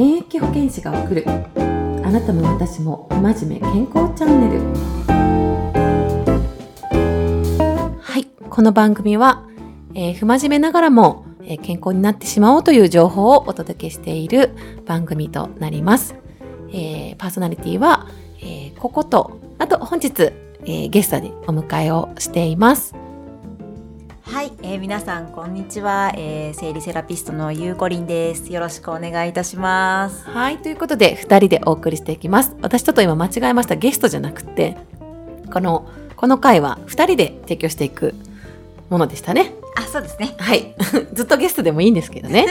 現役保健師が送る。あなたも私も不真面目健康チャンネル。はいこの番組は、えー不真面目ながらも、えー健康になってしまおうという情報をお届けしている番組となります、えーパーソナリティは、えーこことあと本日、えーゲストにお迎えをしています。はい、えー皆さんこんにちは、えー、生理セラピストのゆうこりんです。よろしくお願いいたします。はい、ということで、二人でお送りしていきます。私ちょっと今間違えました。ゲストじゃなくて、この、この回は二人で提供していくものでしたね。あ、そうですね。はい。ずっとゲストでもいいんですけどね。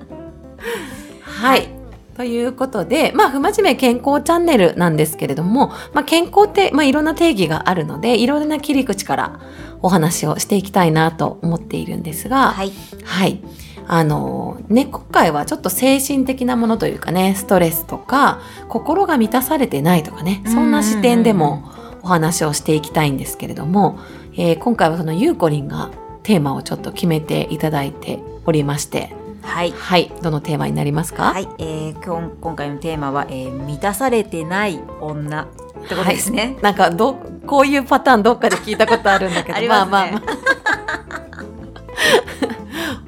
はい。ということで、まあ、不真面目健康チャンネルなんですけれども、まあ、健康って、まあ、いろんな定義があるので、いろいろな切り口からお話をしていきたいなと思っているんですが、はい、はい。あの、ね、今回はちょっと精神的なものというかね、ストレスとか、心が満たされてないとかね、そんな視点でもお話をしていきたいんですけれども、えー今回はそのゆうこりんがテーマをちょっと決めていただいておりまして、はい、はい、どのテーマになりますか？はい、えー、今今回のテーマは、えー、満たされてない女ってことですね。なんかど、こういうパターンどっかで聞いたことあるんだけど、あね。まあまあまあ。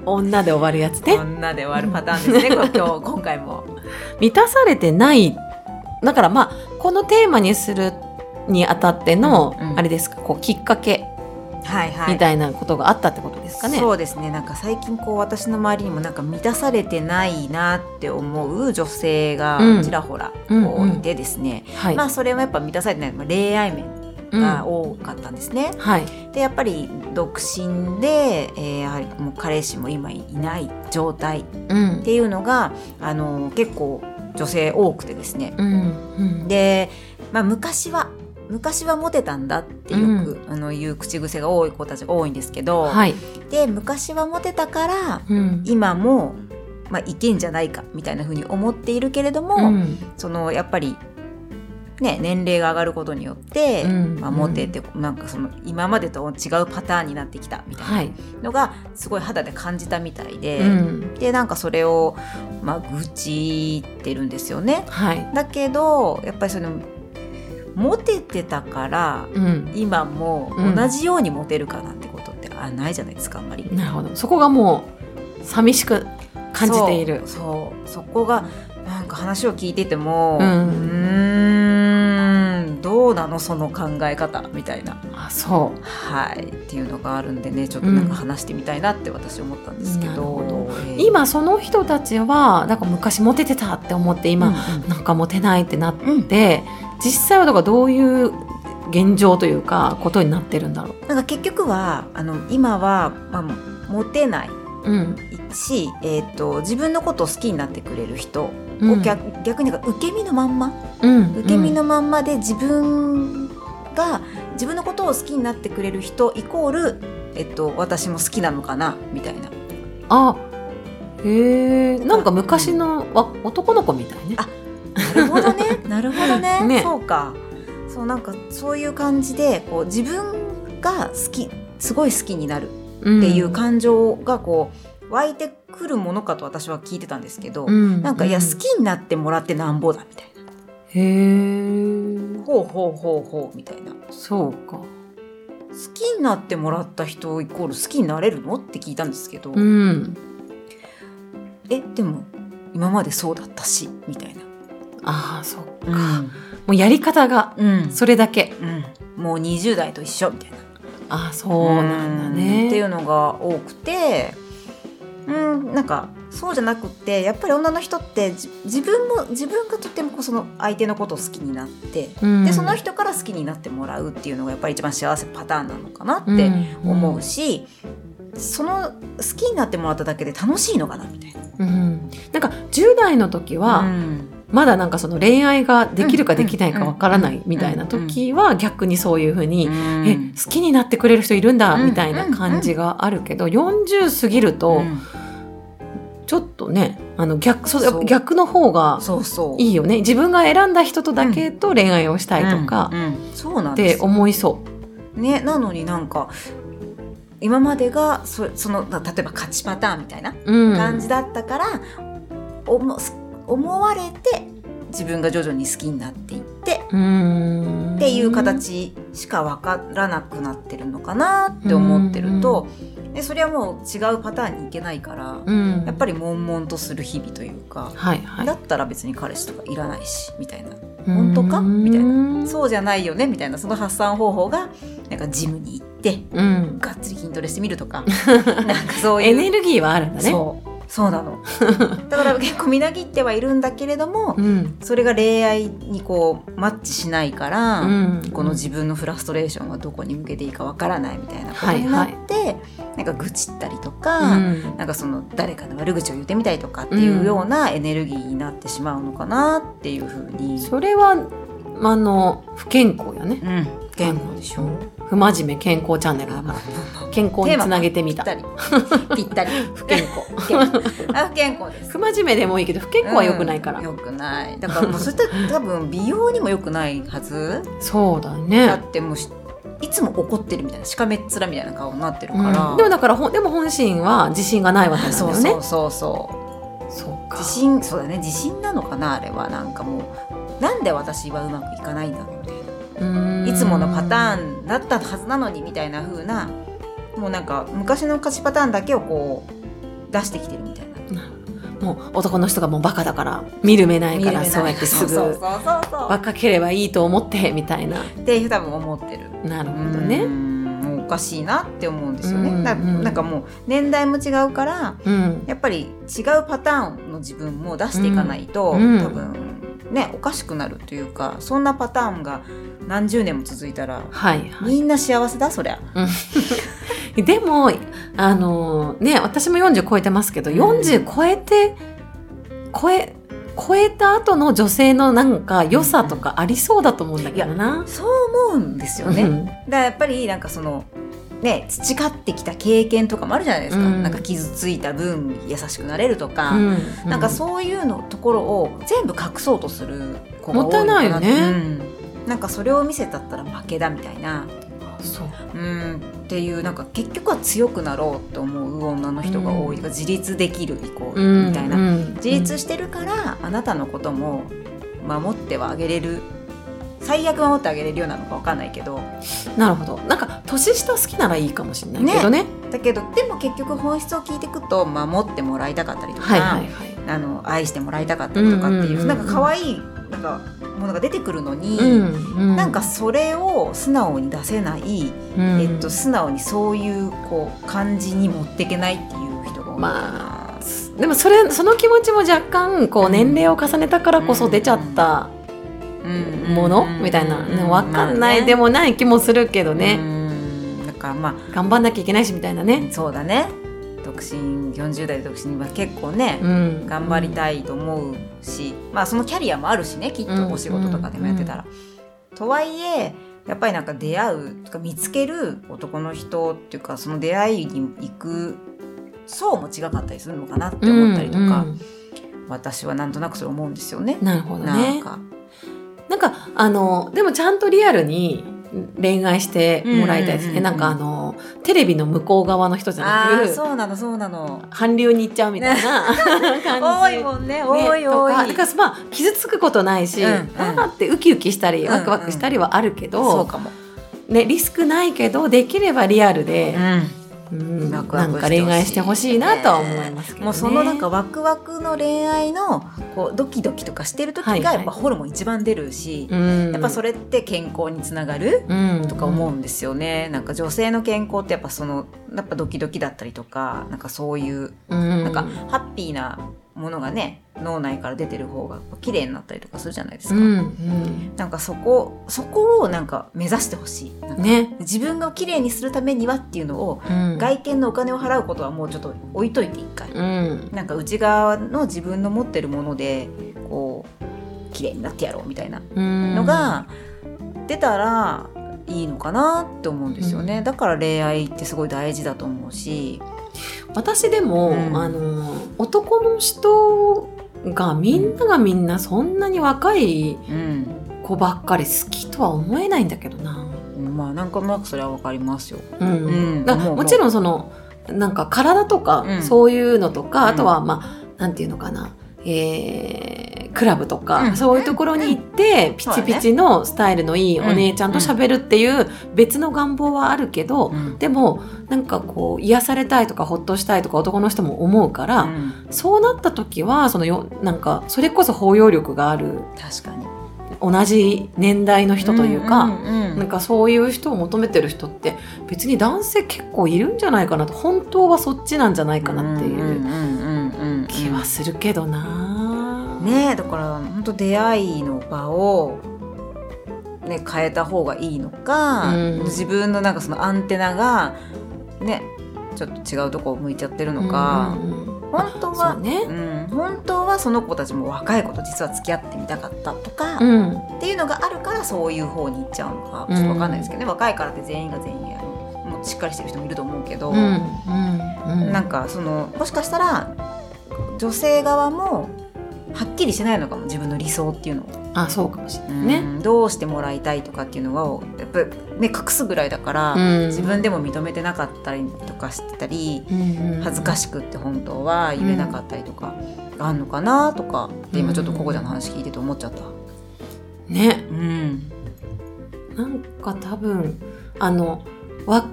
女で終わるやつね。女で終わるパターンですね。こ今日 今回も。満たされてない。だからまあこのテーマにするにあたっての、うんうん。あれですか？こうきっかけはいはい。みたいなことがあったってことですかね。そうですねなんか最近こう私の周りにもなんか満たされてないなって思う女性がうんちらほらうんこういてですね、はい。まあそれはやっぱ満たされてない、まあ、恋愛面うんが多かったんですね。はい。でやっぱり独身で、えーやはりもう彼氏も今いない状態っうん。ていうのがあの結構女性多くてですね。うん。うん。で、まあ、昔は昔はモテたんだってよく、あの言う口癖が多い子たちが多いんですけど、はい。で昔はモテたからうん。今も、まあ、いけんじゃないかみたいな風に思っているけれども、うん。そのやっぱり、ね、年齢が上がることによって、うんまあ、モテてなんかその今までと違うパターンになってきたみたいはい。なのがすごい肌で感じたみたいで、うん。でなんかそれを、まあ、愚痴ってるんですよね。はい。だけどやっぱりそのモテてたからうん。今もうん同じようにモテるかなんてことってあないじゃないですかあんまり。なるほど。そこがもう寂しく感じている。そう。そこがなんか話を聞いてても、ううんどうなのその考え方みたいな。あ、そはい。っていうのがあるんでねちょっとなんか話してみたいなって私思ったんですけど,、なるほえーう。今その人たちはなんか昔モテてたって思って今、うんうん。なんかモテないってなって、実際はだからどういう現状というかことになってるんだろう？なんか結局はあの今は、まあ、モテないうん。し、えー、と自分のことを好きになってくれる人をうん逆,、逆に受け身のまんまうん。受け身のまんまで自分が自分のことを好きになってくれる人イコール、えっと、私も好きなのかなみたいなあ、へえ、なんか昔のわ男の子みたいね。あなるほどねなるほどね。ね。そうか。そうなんかそういう感じでこう自分が好きすごい好きになるっっていう感情がこう湧いてくるものかと私は聞いてたんですけど、なんかいや好きになってもらってなんぼだみたいな。へえ、ほうほうほうほうみたいな。好そうか。きになってもらった人イコール好きになれるの？って聞いたんですけど、うん。えでも今までそうだったしみたいな、ああ、そうか。うんもうやり方がうんそれだけ。うん、もう20代と一緒みたいなああ、そうなんだね。っていうのが多くてうんなんかそうじゃなくってやっぱり女の人ってじ自分も自分がとってもその相手のことを好きになって、うんでその人から好きになってもらうっていうのがやっぱり一番幸せパターンなのかなって思うし、その好きになってもらっただけで楽しいのかなみたいな。うん。うんなんか10代の時は、うんまだなんかその恋愛ができるかできないかわからなうんいみたいな時は逆にそういうふうに、うん。え好きになってくれる人いるんだうんみたいな感じがあるけど、40過ぎるとうん。ちょっとねあの逆逆の方がそうそう。いいよね。自分が選んだ人とだけと恋愛をしたいとかって思いそねなのになんか今までがそその例えば勝ちパターンみたいなう、うん、感じだったから、おもす思われて自分が徐々に好きになっていってっていう形しか分からなくなってるのかなって思ってるとでそれはもう違うパターンにいけないからうん。やっぱり悶々とする日々というかはいはい。だったら別に彼氏とかいらないしみたいな。本当か？みたいな。そうじゃないよね？みたいな。その発散方法がなんかジムに行ってうん、がっつり筋トレしてみるとか。なんかそういう。エネルギーはあるんだね。そうそうなの。だから結構みなぎってはいるんだけれどもうん。それが恋愛にこうマッチしないから、うん。この自分のフラストレーションはどこに向けていいかわからないみたいなことになって、なんか愚痴ったりとか、うん。なんかその誰かの悪口を言ってみたりとかっていうようなエネルギーになってしまうのかなっていうふうに。それはあの不健康やね。うん、健康でしょ。不真面目健康チャンネルだから健康につなげてみたぴったり。ぴったり。不健康不健康あ不健康です。不真面目でもいいけど不健康は良くないから、うん良くない。だからもうそれって多分美容にも良くないはず？そうだだねってもうしいつも怒ってるみたいなしかめっ面みたいな顔になってるうから。んでもだからでも本心は自信がないわけなんだそうよねそうそうそう。そうか自信そうだね自信なのかなあれはなんかもうなんで私はうまくいかないんだろうみたいな。いつものパターンだったはずなのにみたいな風なもうなんか昔の勝ちパターンだけをこう出してきてるみたいな。もう男の人がもうバカだから見る目ないからそうやってすぐ若ければいいと思ってみたいな。っていう多分思ってる。なるほどうねん。もうおかしいなって思うんですよね。うんだなんかもう年代も違うからうん。やっぱり違うパターンの自分も出していかないと、うん。多分ねおかしくなるというかそんなパターンが何十年も続いたらはいはい。みんな幸せだそりゃ。でもあのね私も40超えてますけど、うん。40超えて超え超えた後の女性のなんか良さとかありそうだと思うんだけどな。そう思うんですよね。うん。だからやっぱりなんかそのね培ってきた経験とかもあるじゃないですか、うん。なんか傷ついた分優しくなれるとか、うん。なんかそういうのところを全部隠そうとする子が多いのかなもったいないよね。うんなんかそれを見せたったら負けだみたいな、そう。うん、っていうなんか結局は強くなろうと思う女の人が多い、うん。自立できるイコーうんルみたいな、うん。自立してるからあなたのことも守ってはあげれる。最悪守ってあげれるようなのかわかんないけど。なるほど。なんか年下好きならいいかもしれないけどね。だけどでも結局本質を聞いていくと守ってもらいたかったりとか、はいはいはい。あの愛してもらいたかったりとかっていう,、うんうんうんうん。なんか可愛いなんかものが出てくるのに、うんうん。なんかそれを素直に出せない、うん。えっと、素直にそういうこう感じに持っていけないっていう人が多いまでもそれその気持ちも若干こう年齢を重ねたからこそ出ちゃったうん。もの？みたいな、ね、わかんない、まあね。でもない気もするけどうね、ん。だからま頑張んなきゃいけないしみたいなあね、そうだね。独身40代で独身は結構ね、うん、頑張りたいと思うし、まあそのキャリアもあるしねきっうんとお仕事とかでもやってたら。とはいえやっぱりなんか出会うとか見つける男の人っていうかその出会いに行く層も違かったりするのかなって思ったりとか、うん私はなんとなくそれ思うんですよね。うんなるほどなんねか。なんかあのでもちゃんとリアルに恋愛してもらいたいですね、うんうんうんうん。なんかあのテレビの向こう側の人じゃなくそうなのそうなの。韓流に行っちゃうみたいな感じ多いもんねね多い多い。とかだからまあ傷つくことないし、うんうんあーってウキウキしたりうんうんワクワクしたりはあるけど、そうかも。ね、リスクないけどできればリアルで、ううんなんか恋愛してほしいなとは思いますけど、ね、もうそのなんかワクワクの恋愛のこうドキドキとかしてる時はいはい。がやっぱホルモン一番出るし、うん、やっぱそれって健康につながるうん。とか思うんですよね、なんか女性の健康ってやっぱそのやっぱドキドキだったりとかなんかそういううん、なんかハッピーなものがね脳内から出てる方が綺麗になったりとかするじゃないですか、うんうん。なんかそこそこをなんか目指してほしい。ね、自分が綺麗にするためにはっていうのをうん、外見のお金を払うことはもうちょっと置いといて一回、うん。なんか内側の自分の持ってるものでこう綺麗になってやろうみたいなうん。のが出たらいいのかなって思うんですよね、うん。だから恋愛ってすごい大事だと思うし、私でも、うん。あの男の人がみんながみんなそんなに若いうん、子ばっかり好きとは思えないんだけどな。まあなんとなくそれはわかりますよ。うん。うん。だもちろんそのなんか体とか、うん。そういうのとか、うん。あとはまあなんていうのかなえークラブとか、うん。そういうところに行って、ピチピチのスタイルのいいお姉ちゃんと喋るっていう別の願望はあるけど、うん。でもなんかこう癒されたいとかほっとしたいとか男の人も思うから、うん。そうなった時はそのよなんかそれこそ包容力がある確かに。同じ年代の人というか、んうんなんかそういう人を求めてる人って別に男性結構いるんじゃないかなと本当はそっちなんじゃないかなっていうんうんうんうん気はするけどな。ねえだから本当出会いの場を、ね、変えた方がいいのか、うん。自分のなんかそのアンテナがねちょっと違うとこを向いちゃってるのか、うんうんうん本当はね。うん、本当はその子たちも若い子と実は付き合ってみたかったとか、うん。っていうのがあるからそういう方に行っちゃうのか。ちょっとわかんないですけどね、若いからって全員が全員あのもうしっかりしてる人もいると思うけど、うんうんうん。なんかそのもしかしたら女性側もはっきりしてないのかも自分の理想っていうのを、あそうかもしれないね。うんどうしてもらいたいとかっていうのをやっぱりね隠すぐらいだから、うん。自分でも認めてなかったりとかしてたり、恥ずかししくって本当は言えなかったりとか、あんのかなとかで今ちょっとココちゃんの話聞いてて思っちゃった。いね。うん。なんか多分あのわ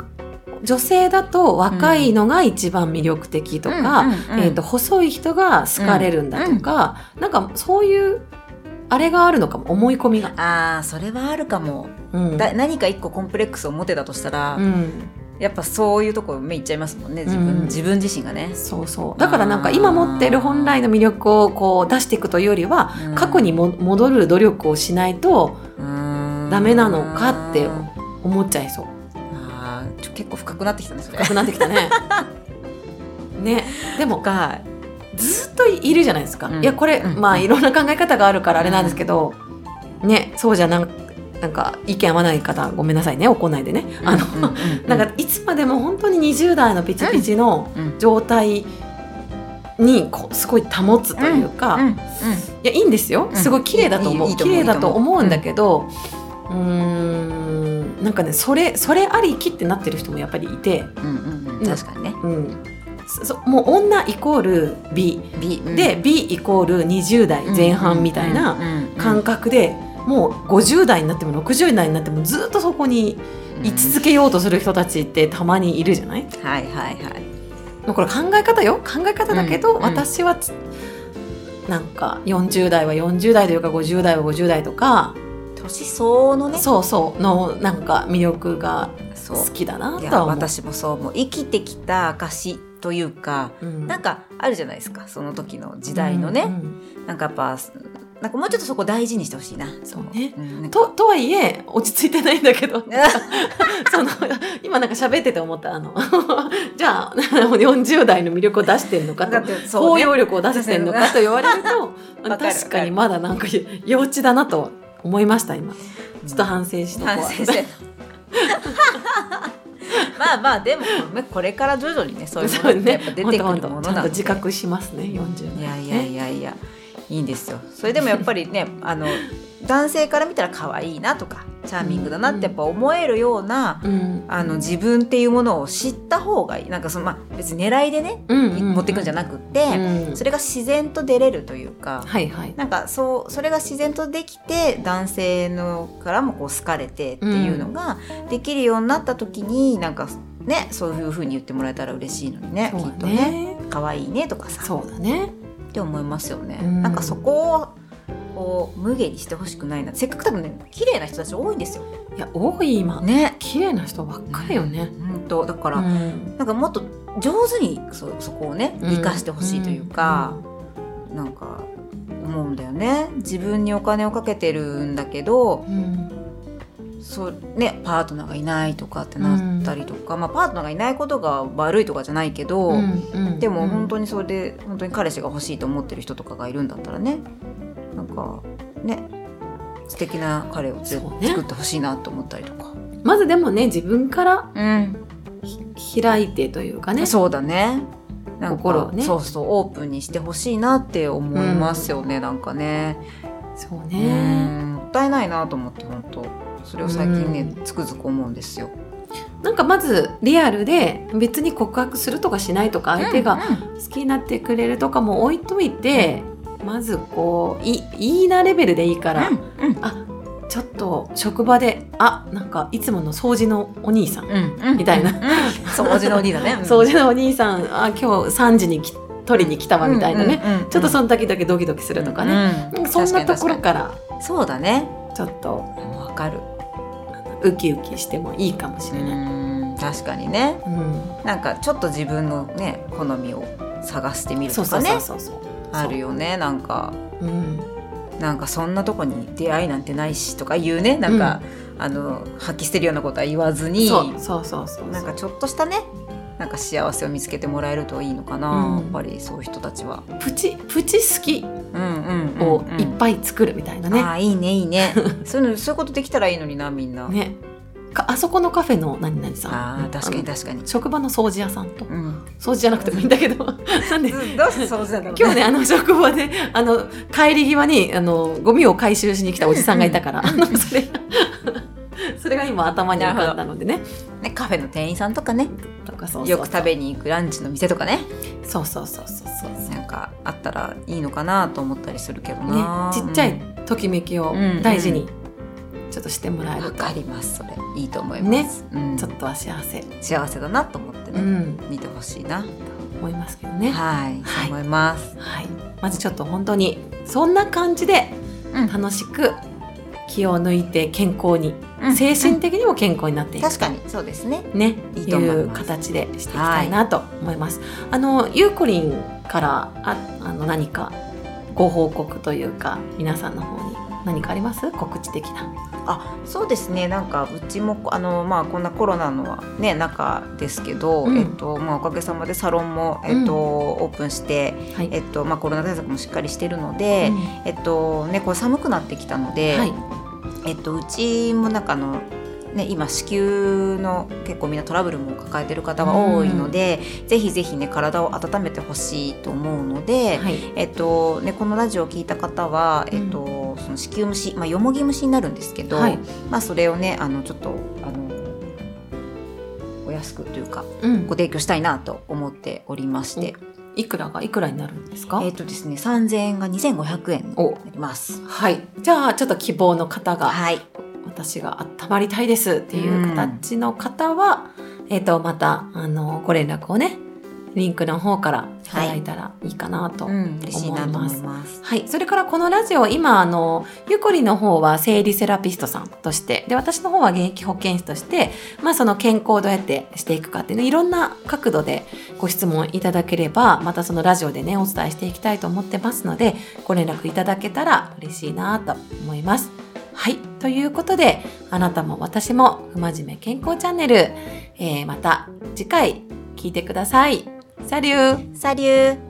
女性だと若いのが一番魅力的とか、うんうんうんえー、と細い人が好かれるんだとか、なんかそういうあれがあるのかも思い込みが。あーそれはあるかも、うん。だ何か一個コンプレックスを持ってたとしたら、うん。やっぱそういうとこ目いっちゃいますもんね自分,、うん。自分自身がね。そうそう。だからなんか今持ってる本来の魅力をこう出していくというよりは、うん。過去にも戻る努力をしないとダダメなのかって思っちゃいそう結構深くなってきたねそれ。深くなってきたね。ね。でもかずっといるじゃないですか、うん。いやこれ、うん。まあいろんな考え方があるからあれなんですけど、ねそうじゃなんなんか意見合わない方ごめんなさいね怒んないでね、あの、なんかいつまでも本当に20代のピチピチのうん。状態にこうすごい保つというか、いうん。うん。やいいんですよ。うん。すごい綺麗だと思う、綺麗だと思うんだけどうーんなんかねそれそれありきってなってる人もやっぱりいて、うんうんうん確かにね。うん、もう女イコール美。B で、B イコール20代前半みたいな感覚で、もう50代になっても60代になってもずっとそこに居続けようとする人たちってたまにいるじゃない？はいはいはい。もうこれ考え方よ。考え方だけど、うんうん私はつなんか40代は40代というか50代は50代とか、年相応のね。そうそう。のなんか魅力が好きだないとやは。私もそう。もう生きてきた証というか、うん。なんかあるじゃないですか。その時の時代のね、うんうんなんかやっぱなんかもうちょっとそこ大事にしてほしいな。そうね。うんととはいえ落ち着いてないんだけど。その今なんか喋ってて思ったあの じゃあ40代の魅力を出してんのかと。包容力を出してんのかと言われると 確かにまだなんか幼稚だなと思いました今。ちょっと反省しとこう。反省して。まあまあでもまあこれから徐々にねそういうものってやっぱ出てくるものなので。と自覚しますね40いやいやいやいや。いいんですよ。それでもやっぱりねあの男性から見たら可愛いなとかチャーミングだなってやっぱ思えるような、うん。あの自分っていうものを知った方がいい。なんかその、まあ、別に狙いでね、うんうん持っていくんじゃなくって、うん。それが自然と出れるというか、はいはい。なんかそうそれが自然とできて男性のからもこう好かれてっていうのができるようになった時に、なんかねそういう風に言ってもらえたら嬉しいのにねそうだきっとねね。可愛いねとかさ。そうだね。って思いますよね、うん。なんかそこをこう無下にしてほしくないな。せっかく多分ね綺麗な人たち多いんですよ。いや多い今。ね。綺麗な人ばっかりよね。本当だから、うん。なんかもっと上手にそそこをねうん。生かしてほしいというか、なんか思うんだよね。自分にお金をかけてるんだけどうん。そうねパートナーがいないとかってなったりとか、まあ、パートナーがいないことが悪いとかじゃないけど、うん。うん。でも本当にそれで本当に彼氏が欲しいと思ってる人とかがいるんだったらねなんかね素敵な彼をね作ってほしいなと思ったりとか。まずでもね自分からうん。開いてというかね。そうだね。なんか心をね。そうそうオープンにしてほしいなって思いますよね、なんかね。そううねん。もったいないなと思って本当それを最近ね、つくづく思うんですよ。なんかまずリアルで別に告白するとかしないとか相手がうん好きになってくれるとかも置いといて、まずこういいいなレベルでいいから、うんあちょっと職場であなんかいつもの掃除のお兄さん、うんうんみたいな。うん。掃除のお兄だね。掃除のお兄さんあ今日3時にき取りに来たわみたいなね、うんうんうん。ちょっとその時だけドキドキするとかね、うんそんなところ確からそうだねちょっとわかる。ウキウキしてもいいかもしれない。うん確かにね。うん。なんかちょっと自分のね好みを探してみるそうそうとかねそうそうそう。あるよねなんかうん、なんかそんなとこに出会いなんてないしとか言うねなんか、あの吐き捨てるようなことは言わずにそうそうそうそう。なんかちょっとしたねなんか幸せを見つけてもらえるといいのかな、うんやっぱりそういう人たちは。プチプチ好きうんうんをいっいぱい作るみたいなね。あーいいねいいね そういうのそういうことできたらいいのになみんな。ね。かあそこのカフェの何々さん。あー確かに確かに。職場の掃除屋さんと。うん、掃除じゃなくてもいいんだけど。なんでどうして掃除なんだろう、ね、今日ねあの職場であの帰り際にあのゴミを回収しに来たおじさんがいたから、あの それ それが今頭に浮かんだのでね。ねカフェの店員さんとかね。とかそうそうそう。よく食べに行くランチの店とかね。そうそうそうそうそう。なんかあったらいいのかなと思ったりするけどねな。ちっちゃいときめきをうん。大事にちょっとしてもらえると、かります。それいいと思います。うん。ちょっとは幸せ、幸せだなと思ってね、うん、見てほしいな。思いますけどね。はい、そう思います。はい、まずちょっと本当にそんな感じでうん。楽しく気を抜いて健康に、うん。精神的にも健康になっていく、確かにそうですね。ね。いいと思いう形でしていきたいなと思います。あのゆうこりんからああの何かご報告というか皆さんの方に何かあります？告知的な。あ、そうですね。なんかうちもあのまあこんなコロナのね中ですけど、うんえっとまあおかげさまでサロンもえっと、オープンして、はい。えっとまあコロナ対策もしっかりしてるので、えっとねこう寒くなってきたので、はい。えっと、うちもなんかあの、ね、今子宮の結構みんなトラブルも抱えてる方が多いので、ぜひぜひね体を温めてほしいと思うので、はい。えっとね、このラジオを聞いた方は、えっと、その子宮虫、まあ、よもぎ虫になるんですけど、はいまあ、それをねあのちょっとあのお安くというかうんご。提供したいなと思っておりまして、いくらがいくらになるんですか？えっとですね3000円が2500円になります。はい。じゃあちょっと希望の方がはい、私が温まりたいですっていう形の方は、えっ、とまたあのご連絡をねリンクの方からいただいたらいいかなと。うん、嬉しいなと思います。はい、それからこのラジオ今あのゆこりの方は生理セラピストさんとしてで私の方は現役保健師として、まあ、その健康をどうやってしていくかっていうのいろんな角度でご質問いただければまたそのラジオでねお伝えしていきたいと思ってますのでご連絡いただけたら嬉しいなと思います。はい。ということで、あなたも私も不真面目健康チャンネル、えーまた次回聞いてください。サリューサリュー